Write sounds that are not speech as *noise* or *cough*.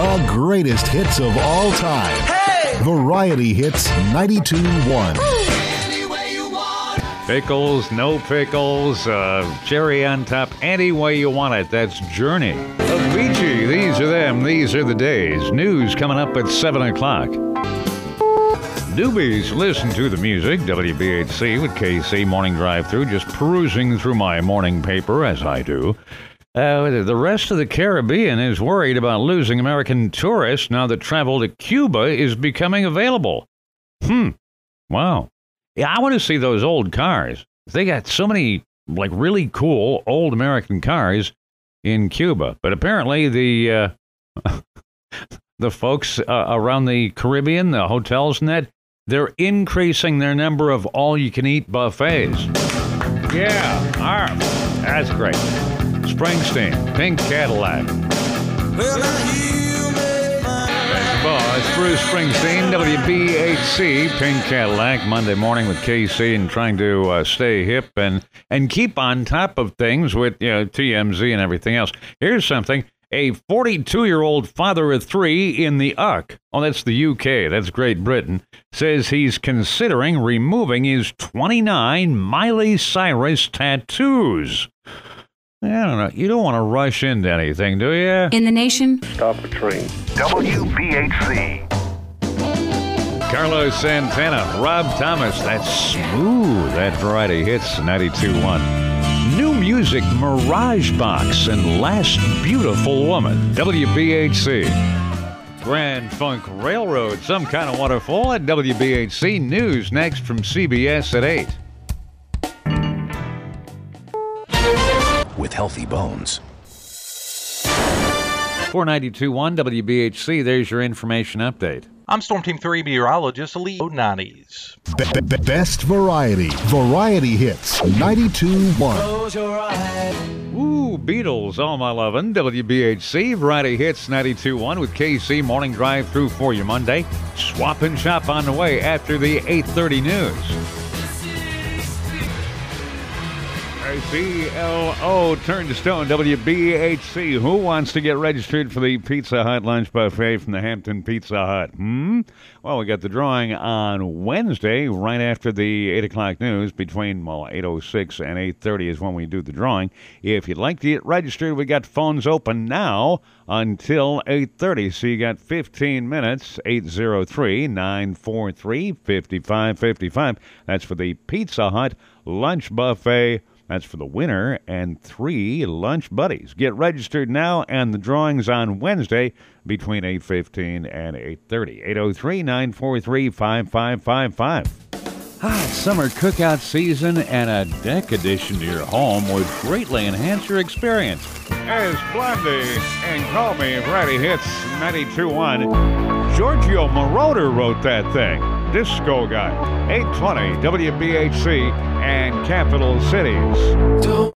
The greatest hits of all time. Hey! Variety Hits 92.1. Pickles, no pickles, uh, cherry on top, any way you want it. That's Journey. Avicii, these are them, these are the days. News coming up at 7 o'clock. Doobies, listen to the music. WBHC with KC Morning Drive Through, just perusing through my morning paper as I do. Uh, the rest of the Caribbean is worried about losing American tourists now that travel to Cuba is becoming available. Hmm. Wow. Yeah, I want to see those old cars. They got so many, like, really cool old American cars in Cuba. But apparently, the. Uh, *laughs* the folks uh, around the Caribbean, the hotels and that, they're increasing their number of all-you-can-eat buffets. Yeah, arf. That's great. Springsteen, Pink Cadillac. Well, it's Bruce Springsteen, WBHC, Pink Cadillac, Monday morning with KC, and trying to uh, stay hip and and keep on top of things with you know TMZ and everything else. Here's something: a 42 year old father of three in the UK, oh, that's the UK, that's Great Britain, says he's considering removing his 29 Miley Cyrus tattoos. I don't know. You don't want to rush into anything, do you? In the nation, Stop the train. WBHC. Carlos Santana, Rob Thomas, that's smooth. That variety hits 92.1. New music, Mirage Box, and Last Beautiful Woman, WBHC. Grand Funk Railroad, some kind of waterfall at WBHC. News next from CBS at 8. With healthy bones. 492.1 WBHC, there's your information update. I'm Storm Team 3 meteorologist Lee O'Nanies. Be- be- best variety. Variety Hits 92.1. Ooh, Beatles, all my lovin'. WBHC, Variety Hits 92.1 with KC Morning Drive through for you Monday. Swap and shop on the way after the 8.30 news. ELO Turn to Stone, WBHC. Who wants to get registered for the Pizza Hut lunch buffet from the Hampton Pizza Hut? Hmm? Well, we got the drawing on Wednesday, right after the 8 o'clock news, between, well, 8.06 and 8.30 is when we do the drawing. If you'd like to get registered, we got phones open now until 8.30, so you got 15 minutes, 803-943-5555. That's for the Pizza Hut lunch buffet that's for the winner and three lunch buddies. Get registered now, and the drawing's on Wednesday between 8.15 and 8.30. 803-943-5555. Ah, summer cookout season, and a deck addition to your home would greatly enhance your experience. As Blondie and Call Me Friday Hits 92.1, Giorgio Moroder wrote that thing. Disco guy. 820 WBHC and Capital Cities.